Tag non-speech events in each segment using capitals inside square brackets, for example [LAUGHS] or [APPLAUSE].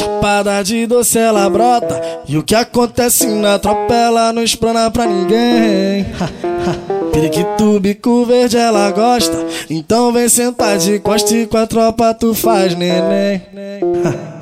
Chapada de doce ela brota. E o que acontece? Na tropa ela não explana pra ninguém. [LAUGHS] Periquito, bico verde ela gosta. Então vem sentar de costa e com a tropa tu faz neném.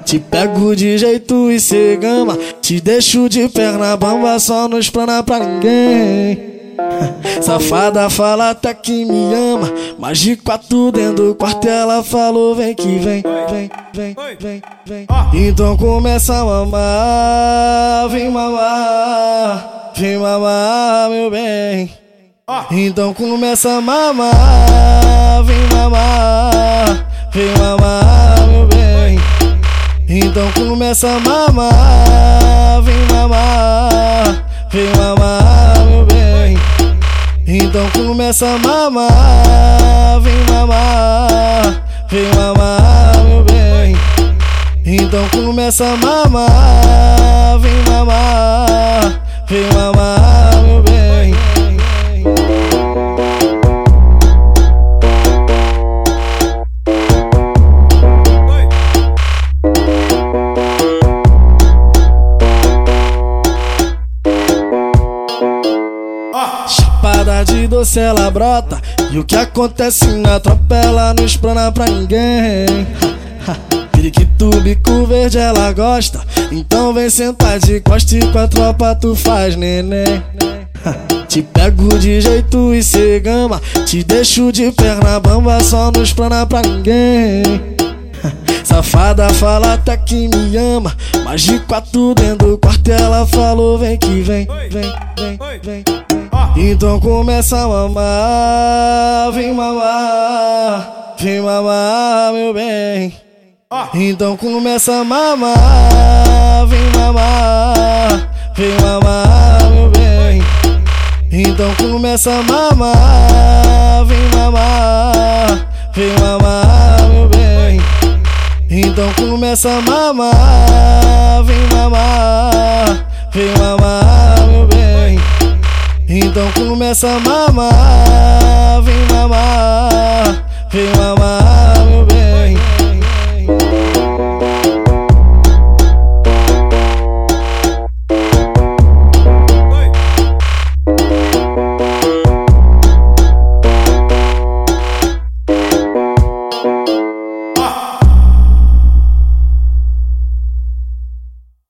Te pego de jeito e cê gama. Te deixo de perna bamba Só não explana pra ninguém [LAUGHS] Safada fala até que me ama Mas de quatro dentro do quarto ela falou Vem que vem, vem, vem, vem, vem. Então começa a mamar Vem mamar, vem mamar meu bem. Então começa a mamar Vem mamar, vem mamar meu bem. Então começa a mamar Vem mamar, vem mamar então começa a mamar, vem mamar, vem mamar, meu bem. Então começa a mamar, vem mamar, vem mamar, De doce ela brota. E o que acontece na tropa ela não explana pra ninguém. Periquito, bico verde ela gosta. Então vem sentar de costa e com a tropa tu faz neném. Te pego de jeito e cê gama. Te deixo de perna bamba Só não explana pra ninguém. Safada fala até que me ama. Mas de quatro dentro do quarto ela falou Vem que vem, vem, vem, vem. Então começa a mamar Vem mamar, vem mamar meu bem. Então começa a mamar. Vem mamar, vem mamar meu bem. Então começa a mamar. Vem mamar, vem mamar meu bem. Então começa a mamar, vem mamar, vem mamar, meu bem. Então começa a mamar, vem mamar, vem mamar.